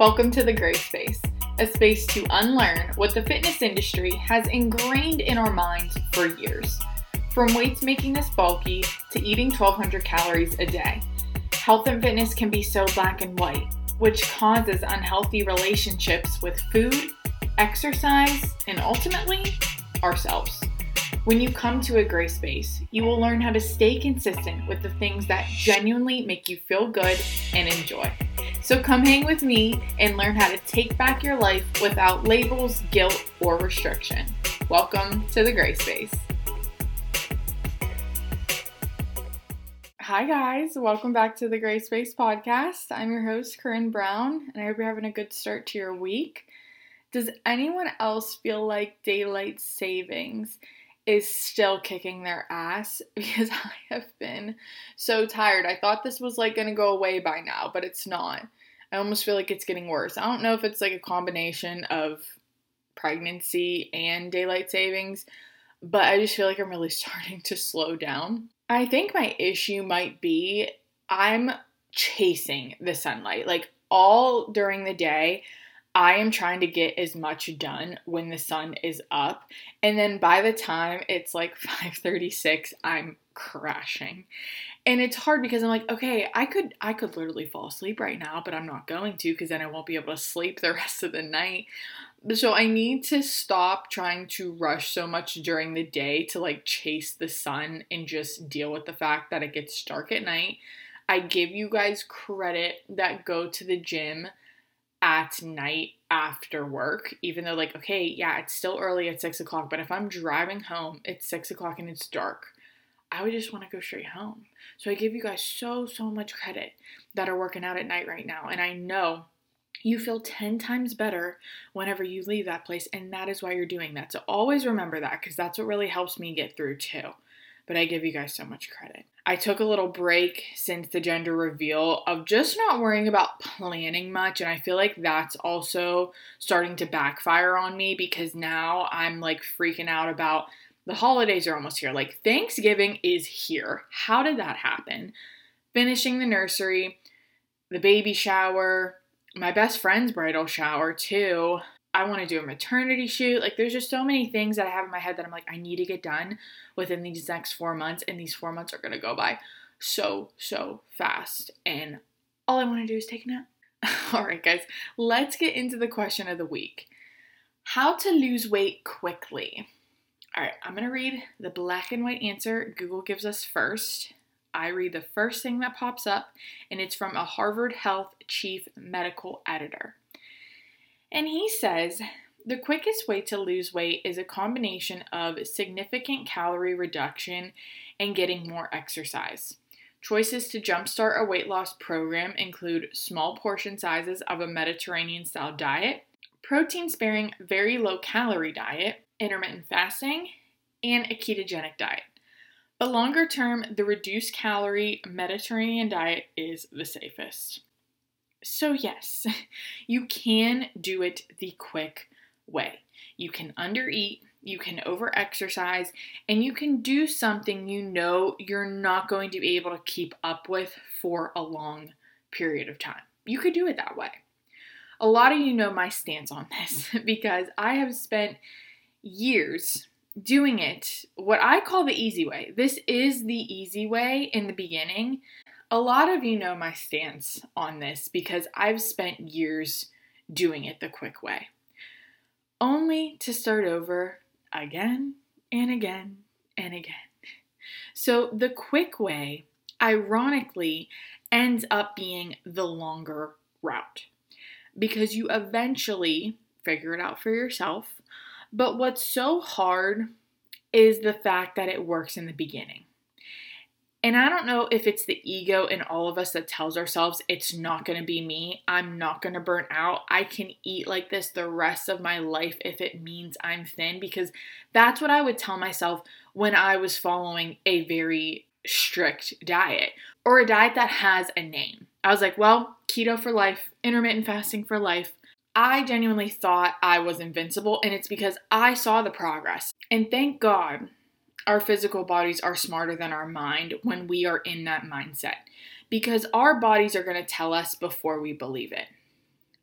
Welcome to the Grey Space, a space to unlearn what the fitness industry has ingrained in our minds for years. From weights making us bulky to eating 1200 calories a day, health and fitness can be so black and white, which causes unhealthy relationships with food, exercise, and ultimately ourselves. When you come to a gray space, you will learn how to stay consistent with the things that genuinely make you feel good and enjoy. So come hang with me and learn how to take back your life without labels, guilt, or restriction. Welcome to the gray space. Hi, guys. Welcome back to the Grey Space podcast. I'm your host, Coryn Brown, and I hope you're having a good start to your week. Does anyone else feel like daylight savings is still kicking their ass? Because I have been so tired. I thought this was like gonna go away by now, but it's not. I almost feel like it's getting worse. I don't know if it's like a combination of pregnancy and daylight savings, but I just feel like I'm really starting to slow down. I think my issue might be I'm chasing the sunlight. Like all during the day, I am trying to get as much done when the sun is up. And then by the time it's like 5:36, I'm crashing. And it's hard because I'm like, okay, I could I could literally fall asleep right now, but I'm not going to because then I won't be able to sleep the rest of the night. So I need to stop trying to rush so much during the day to like chase the sun and just deal with the fact that it gets dark at night. I give you guys credit that go to the gym at night after work, even though, like, okay, yeah, it's still early at six o'clock, but if I'm driving home, it's six o'clock and it's dark, I would just want to go straight home. So I give you guys so, so much credit that are working out at night right now. And I know you feel 10 times better whenever you leave that place, and that is why you're doing that. So always remember that because that's what really helps me get through too. But I give you guys so much credit. I took a little break since the gender reveal of just not worrying about planning much. And I feel like that's also starting to backfire on me because now I'm like freaking out about the holidays are almost here. Like Thanksgiving is here. How did that happen? Finishing the nursery, the baby shower, my best friend's bridal shower, too. I want to do a maternity shoot. Like, there's just so many things that I have in my head that I'm like, I need to get done within these next four months. And these four months are going to go by so, so fast. And all I want to do is take a nap. all right, guys, let's get into the question of the week How to lose weight quickly. All right, I'm going to read the black and white answer Google gives us first. I read the first thing that pops up, and it's from a Harvard Health chief medical editor. And he says the quickest way to lose weight is a combination of significant calorie reduction and getting more exercise. Choices to jumpstart a weight loss program include small portion sizes of a Mediterranean style diet, protein sparing, very low calorie diet, intermittent fasting, and a ketogenic diet. But longer term, the reduced calorie Mediterranean diet is the safest. So, yes, you can do it the quick way. You can undereat, you can overexercise, and you can do something you know you're not going to be able to keep up with for a long period of time. You could do it that way. A lot of you know my stance on this because I have spent years doing it what I call the easy way. This is the easy way in the beginning. A lot of you know my stance on this because I've spent years doing it the quick way, only to start over again and again and again. So, the quick way, ironically, ends up being the longer route because you eventually figure it out for yourself. But what's so hard is the fact that it works in the beginning. And I don't know if it's the ego in all of us that tells ourselves it's not going to be me. I'm not going to burn out. I can eat like this the rest of my life if it means I'm thin, because that's what I would tell myself when I was following a very strict diet or a diet that has a name. I was like, well, keto for life, intermittent fasting for life. I genuinely thought I was invincible, and it's because I saw the progress. And thank God our physical bodies are smarter than our mind when we are in that mindset because our bodies are going to tell us before we believe it.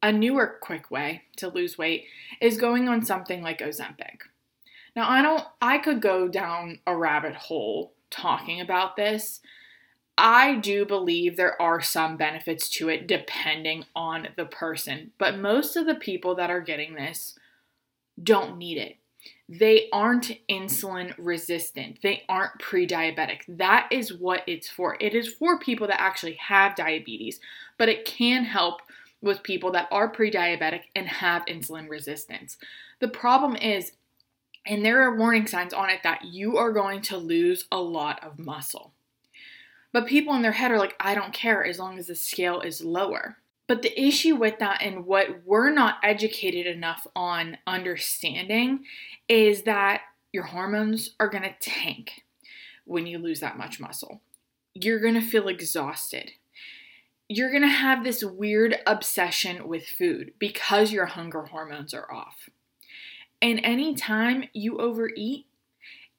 A newer quick way to lose weight is going on something like Ozempic. Now, I don't I could go down a rabbit hole talking about this. I do believe there are some benefits to it depending on the person, but most of the people that are getting this don't need it. They aren't insulin resistant. They aren't pre diabetic. That is what it's for. It is for people that actually have diabetes, but it can help with people that are pre diabetic and have insulin resistance. The problem is, and there are warning signs on it that you are going to lose a lot of muscle. But people in their head are like, I don't care as long as the scale is lower. But the issue with that and what we're not educated enough on understanding is that your hormones are to tank when you lose that much muscle. You're to feel exhausted. You're to have this weird obsession with food because your hunger hormones are off. And anytime you overeat,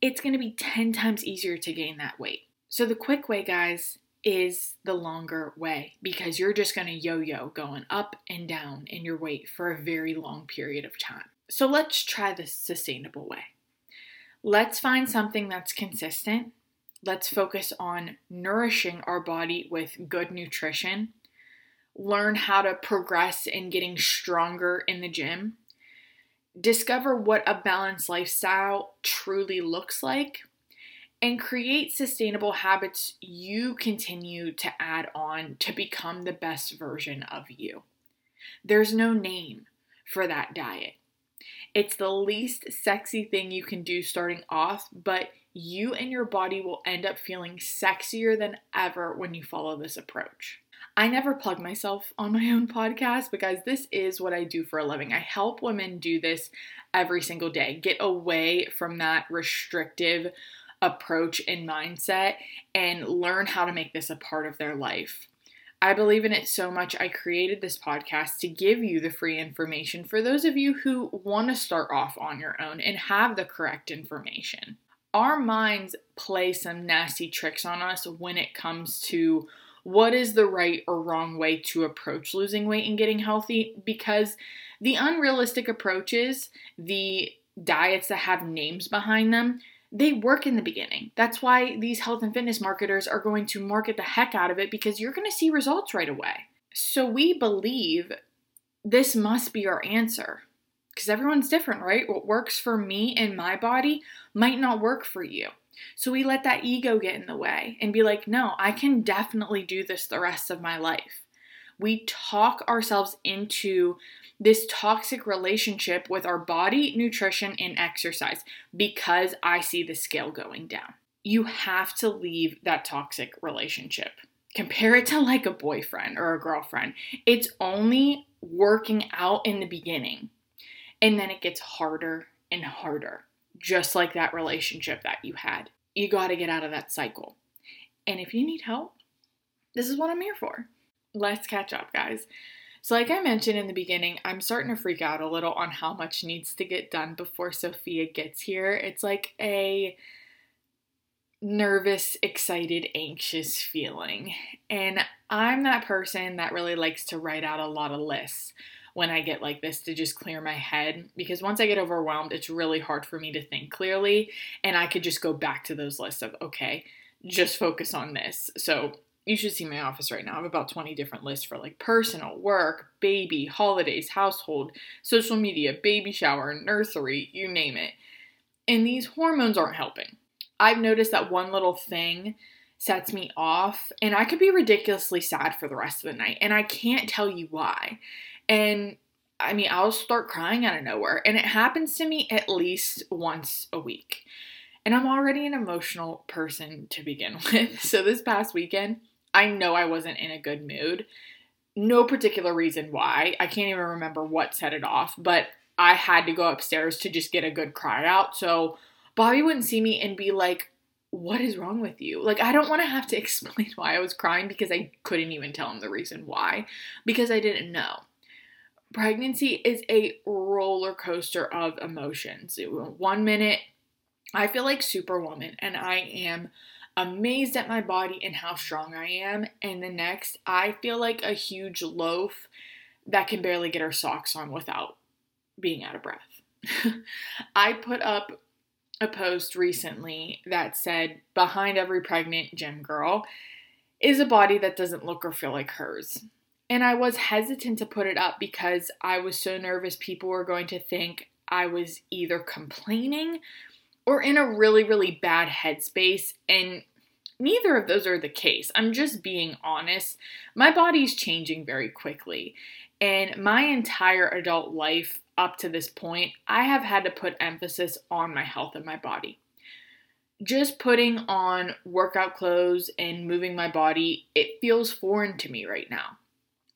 it's to be 10 times easier to gain that weight. So, the quick way, guys, is the longer way because you're just going to yo yo going up and down in your weight for a very long period of time. So, let's try the sustainable way. Let's find something that's consistent. Let's focus on nourishing our body with good nutrition. Learn how to progress in getting stronger in the gym. Discover what a balanced lifestyle truly looks like and create sustainable habits you continue to add on to become the best version of you. There's no name for that diet. It's the least sexy thing you can do starting off, but you and your body will end up feeling sexier than ever when you follow this approach. I never plug myself on my own podcast because this is what I do for a living. I help women do this every single day, get away from that restrictive approach and mindset and learn how to make this a part of their life. I believe in it so much, I created this podcast to give you the free information for those of you who want to start off on your own and have the correct information. Our minds play some nasty tricks on us when it comes to what is the right or wrong way to approach losing weight and getting healthy because the unrealistic approaches, the diets that have names behind them, they work in the beginning. That's why these health and fitness marketers are going to market the heck out of it because you're going to see results right away. So we believe this must be our answer because everyone's different, right? What works for me and my body might not work for you. So we let that ego get in the way and be like, no, I can definitely do this the rest of my life. We talk ourselves into this toxic relationship with our body, nutrition, and exercise because I see the scale going down. You have to leave that toxic relationship. Compare it to like a boyfriend or a girlfriend. It's only working out in the beginning, and then it gets harder and harder, just like that relationship that you had. You got to get out of that cycle. And if you need help, this is what I'm here for. Let's catch up, guys. So, like I mentioned in the beginning, I'm starting to freak out a little on how much needs to get done before Sophia gets here. It's like a nervous, excited, anxious feeling. And I'm that person that really likes to write out a lot of lists when I get like this to just clear my head because once I get overwhelmed, it's really hard for me to think clearly. And I could just go back to those lists of, okay, just focus on this. So you should see my office right now. I have about 20 different lists for like personal, work, baby, holidays, household, social media, baby shower, nursery, you name it. And these hormones aren't helping. I've noticed that one little thing sets me off, and I could be ridiculously sad for the rest of the night, and I can't tell you why. And I mean, I'll start crying out of nowhere, and it happens to me at least once a week. And I'm already an emotional person to begin with. So this past weekend, I know I wasn't in a good mood. No particular reason why. I can't even remember what set it off, but I had to go upstairs to just get a good cry out. So Bobby wouldn't see me and be like, What is wrong with you? Like, I don't want to have to explain why I was crying because I couldn't even tell him the reason why because I didn't know. Pregnancy is a roller coaster of emotions. One minute, I feel like Superwoman and I am amazed at my body and how strong I am. And the next, I feel like a huge loaf that can barely get her socks on without being out of breath. I put up a post recently that said, Behind every pregnant gym girl is a body that doesn't look or feel like hers. And I was hesitant to put it up because I was so nervous people were going to think I was either complaining or in a really, really bad headspace. And neither of those are the case. I'm just being honest. My body's changing very quickly. And my entire adult life up to this point, I have had to put emphasis on my health and my body. Just putting on workout clothes and moving my body, it feels foreign to me right now.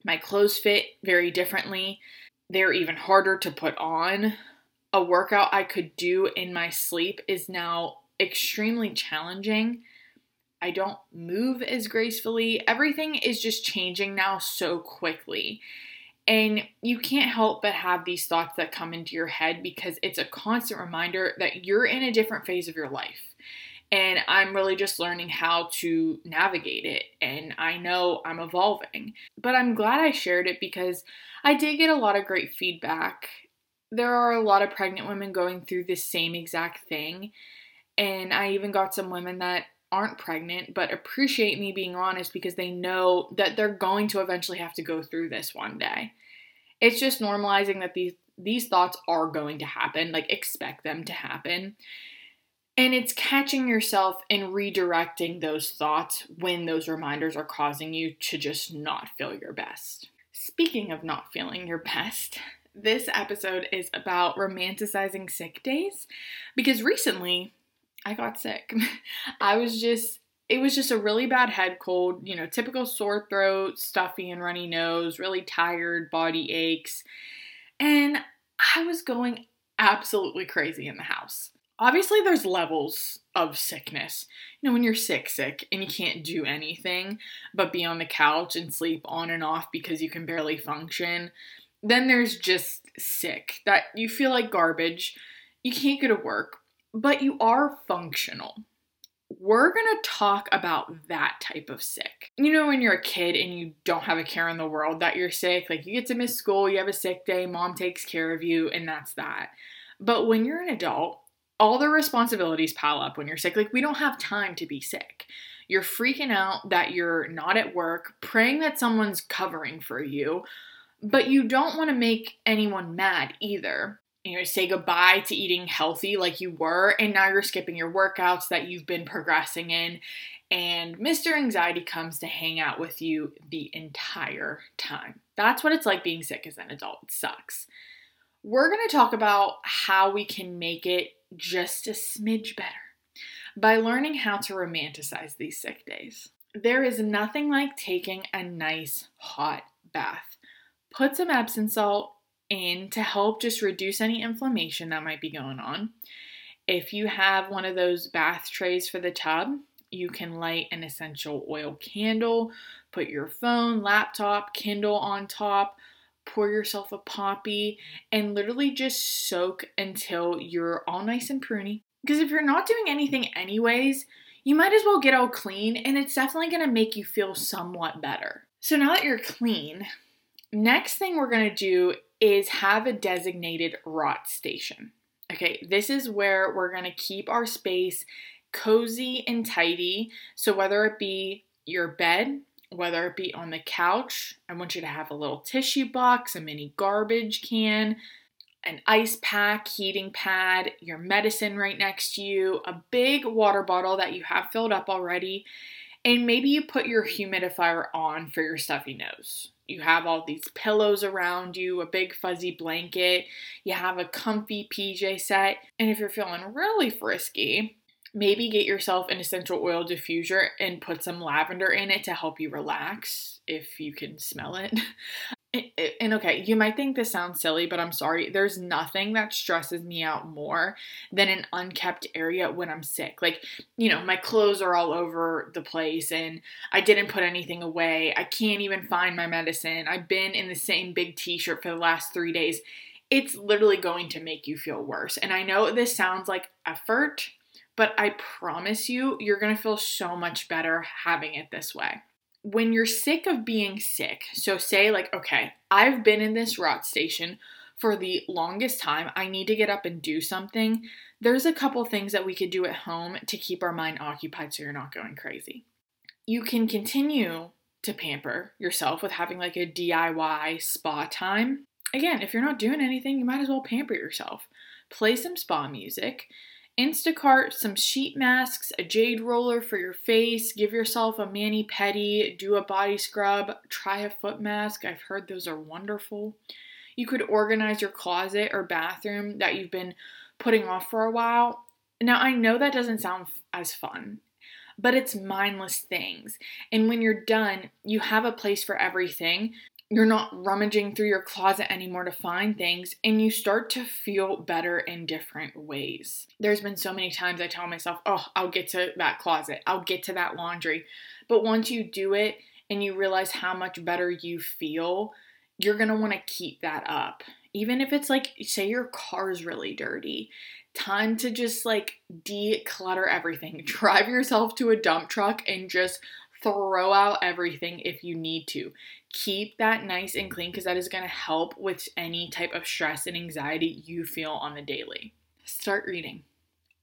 My clothes fit very differently. They're even harder to put on. A workout I could do in my sleep is now extremely challenging. I don't move as gracefully. Everything is just changing now so quickly. And you can't help but have these thoughts that come into your head because it's a constant reminder that you're in a different phase of your life. And I'm really just learning how to navigate it. And I know I'm evolving. But I'm glad I shared it because I did get a lot of great feedback. There are a lot of pregnant women going through the same exact thing. And I even got some women that aren't pregnant but appreciate me being honest because they know that they're going to eventually have to go through this one day. It's just normalizing that these these thoughts are going to happen, like expect them to happen. And it's catching yourself and redirecting those thoughts when those reminders are causing you to just not feel your best. Speaking of not feeling your best, this episode is about romanticizing sick days because recently I got sick. I was just it was just a really bad head cold, you know, typical sore throat, stuffy and runny nose, really tired, body aches. And I was going absolutely crazy in the house. Obviously, there's levels of sickness. You know, when you're sick, sick, and you can't do anything but be on the couch and sleep on and off because you can barely function. Then there's just sick, that you feel like garbage. You can't go to work, but you are functional. We're to talk about that type of sick. You know, when you're a kid and you don't have a care in the world that you're sick, like you get to miss school, you have a sick day, mom takes care of you, and that's that. But when you're an adult, all the responsibilities pile up when you're sick. Like, we don't have time to be sick. You're freaking out that you're not at work, praying that someone's covering for you, but you don't want to make anyone mad either you know, say goodbye to eating healthy like you were, and now you're skipping your workouts that you've been progressing in, and Mr. Anxiety comes to hang out with you the entire time. That's what it's like being sick as an adult. It sucks. We're going to talk about how we can make it just a smidge better by learning how to romanticize these sick days. There is nothing like taking a nice hot bath. Put some Epsom salt in to help just reduce any inflammation that might be going on. If you have one of those bath trays for the tub, you can light an essential oil candle, put your phone, laptop, Kindle on top, pour yourself a poppy, and literally just soak until you're all nice and pruny. Because if you're not doing anything anyways, you might as well get all clean, and it's definitely gonna make you feel somewhat better. So now that you're clean, next thing we're gonna do is have a designated rot station. Okay, this is where we're going to keep our space cozy and tidy. So, whether it be your bed, whether it be on the couch, I want you to have a little tissue box, a mini garbage can, an ice pack, heating pad, your medicine right next to you, a big water bottle that you have filled up already, and maybe you put your humidifier on for your stuffy nose. You have all these pillows around you, a big fuzzy blanket, you have a comfy PJ set, and if you're feeling really frisky, maybe get yourself an essential oil diffuser and put some lavender in it to help you relax if you can smell it. and okay, you might think this sounds silly, but I'm sorry. There's nothing that stresses me out more than an unkept area when I'm sick. Like, you know, my clothes are all over the place and I didn't put anything away. I can't even find my medicine. I've been in the same big t shirt for the last three days. It's literally going to make you feel worse. And I know this sounds like effort, but I promise you, you're going to feel so much better having it this way. When you're sick of being sick, so say, like, okay, I've been in this rot station for the longest time, I need to get up and do something. There's a couple things that we could do at home to keep our mind occupied so you're not going crazy. You can continue to pamper yourself with having like a DIY spa time. Again, if you're not doing anything, you might as well pamper yourself. Play some spa music. Instacart some sheet masks, a jade roller for your face, give yourself a mani pedi, do a body scrub, try a foot mask. I've heard those are wonderful. You could organize your closet or bathroom that you've been putting off for a while. Now, I know that doesn't sound as fun, but it's mindless things. And when you're done, you have a place for everything. You're not rummaging through your closet anymore to find things, and you start to feel better in different ways. There's been so many times I tell myself, oh, I'll get to that closet, I'll get to that laundry. But once you do it and you realize how much better you feel, you're gonna wanna keep that up. Even if it's like, say your car's really dirty, time to just like declutter everything. Drive yourself to a dump truck and just throw out everything if you need to. Keep that nice and clean because that is going to help with any type of stress and anxiety you feel on the daily. Start reading.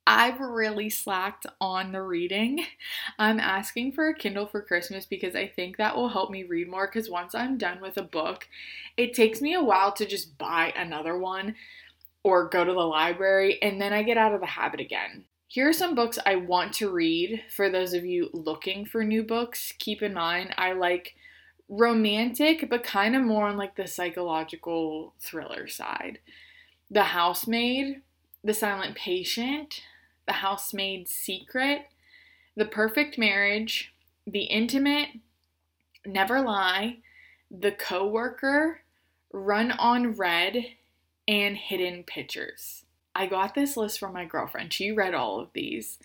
I've really slacked on the reading. I'm asking for a Kindle for Christmas because I think that will help me read more. Because once I'm done with a book, it takes me a while to just buy another one or go to the library, and then I get out of the habit again. Here are some books I want to read for those of you looking for new books. Keep in mind, I like romantic, but kind of more on like the psychological thriller side. The Housemaid, The Silent Patient, The Housemaid's Secret, The Perfect Marriage, The Intimate, Never Lie, The Coworker, Run on Red, and Hidden Pictures. I got this list from my girlfriend. She read all of these.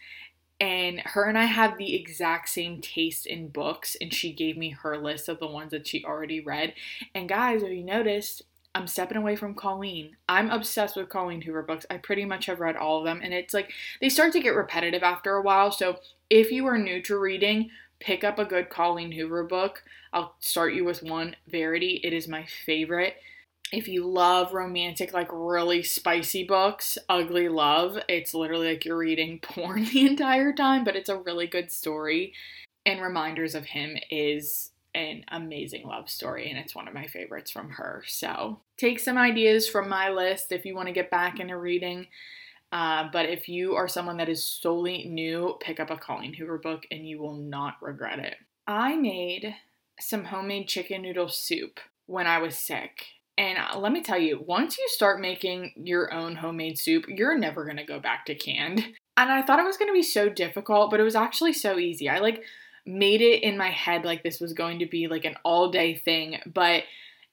And her and I have the exact same taste in books, and she gave me her list of the ones that she already read. And guys, if you noticed, I'm stepping away from Colleen. I'm obsessed with Colleen Hoover books. I pretty much have read all of them, and it's like they start to get repetitive after a while. So if you are new to reading, pick up a good Colleen Hoover book. I'll start you with one, Verity. It is my favorite if you love romantic, like really spicy books, Ugly Love, it's literally like you're reading porn the entire time, but it's a really good story. And Reminders of Him is an amazing love story, and it's one of my favorites from her. So take some ideas from my list if you want to get back into reading. Uh, but if you are someone that is solely new, pick up a Colleen Hoover book and you will not regret it. I made some homemade chicken noodle soup when I was sick. And uh, let me tell you, once you start making your own homemade soup, you're never to go back to canned. And I thought it was to be so difficult, but it was actually so easy. I like made it in my head like this was going to be like an all day thing, but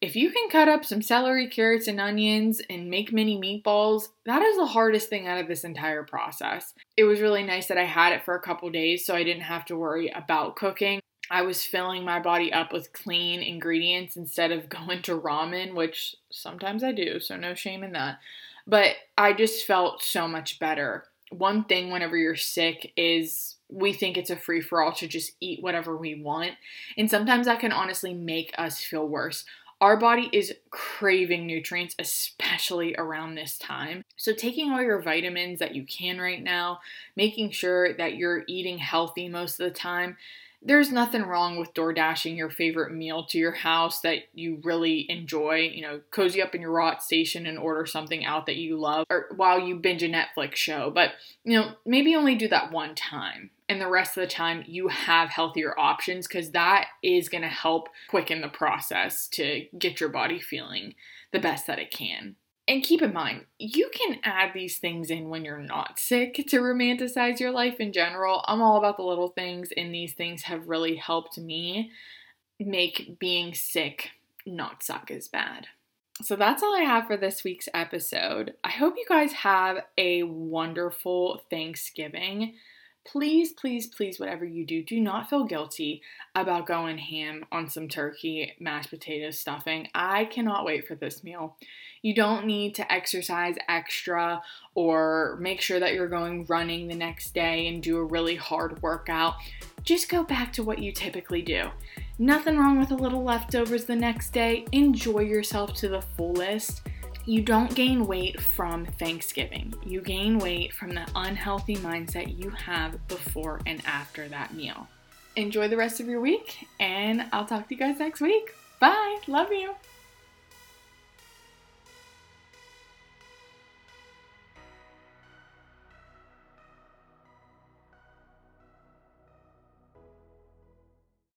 if you can cut up some celery, carrots, and onions and make mini meatballs, that is the hardest thing out of this entire process. It was really nice that I had it for a couple days so I didn't have to worry about cooking. I was filling my body up with clean ingredients instead of going to ramen, which sometimes I do, so no shame in that. But I just felt so much better. One thing whenever you're sick is we think it's a free for all to just eat whatever we want. And sometimes that can honestly make us feel worse. Our body is craving nutrients, especially around this time. So, taking all your vitamins that you can right now, making sure that you're eating healthy most of the time, there's nothing wrong with door dashing your favorite meal to your house that you really enjoy. You know, cozy up in your rot station and order something out that you love or while you binge a Netflix show. But, you know, maybe only do that one time. And the rest of the time, you have healthier options because that is going to help quicken the process to get your body feeling the best that it can. And keep in mind, you can add these things in when you're not sick to romanticize your life in general. I'm all about the little things, and these things have really helped me make being sick not suck as bad. So that's all I have for this week's episode. I hope you guys have a wonderful Thanksgiving. Please, please, please, whatever you do, do not feel guilty about going ham on some turkey, mashed potatoes, stuffing. I cannot wait for this meal. You don't need to exercise extra or make sure that you're going running the next day and do a really hard workout. Just go back to what you typically do. Nothing wrong with a little leftovers the next day. Enjoy yourself to the fullest. You don't gain weight from Thanksgiving. You gain weight from the unhealthy mindset you have before and after that meal. Enjoy the rest of your week, and I'll talk to you guys next week. Bye. Love you.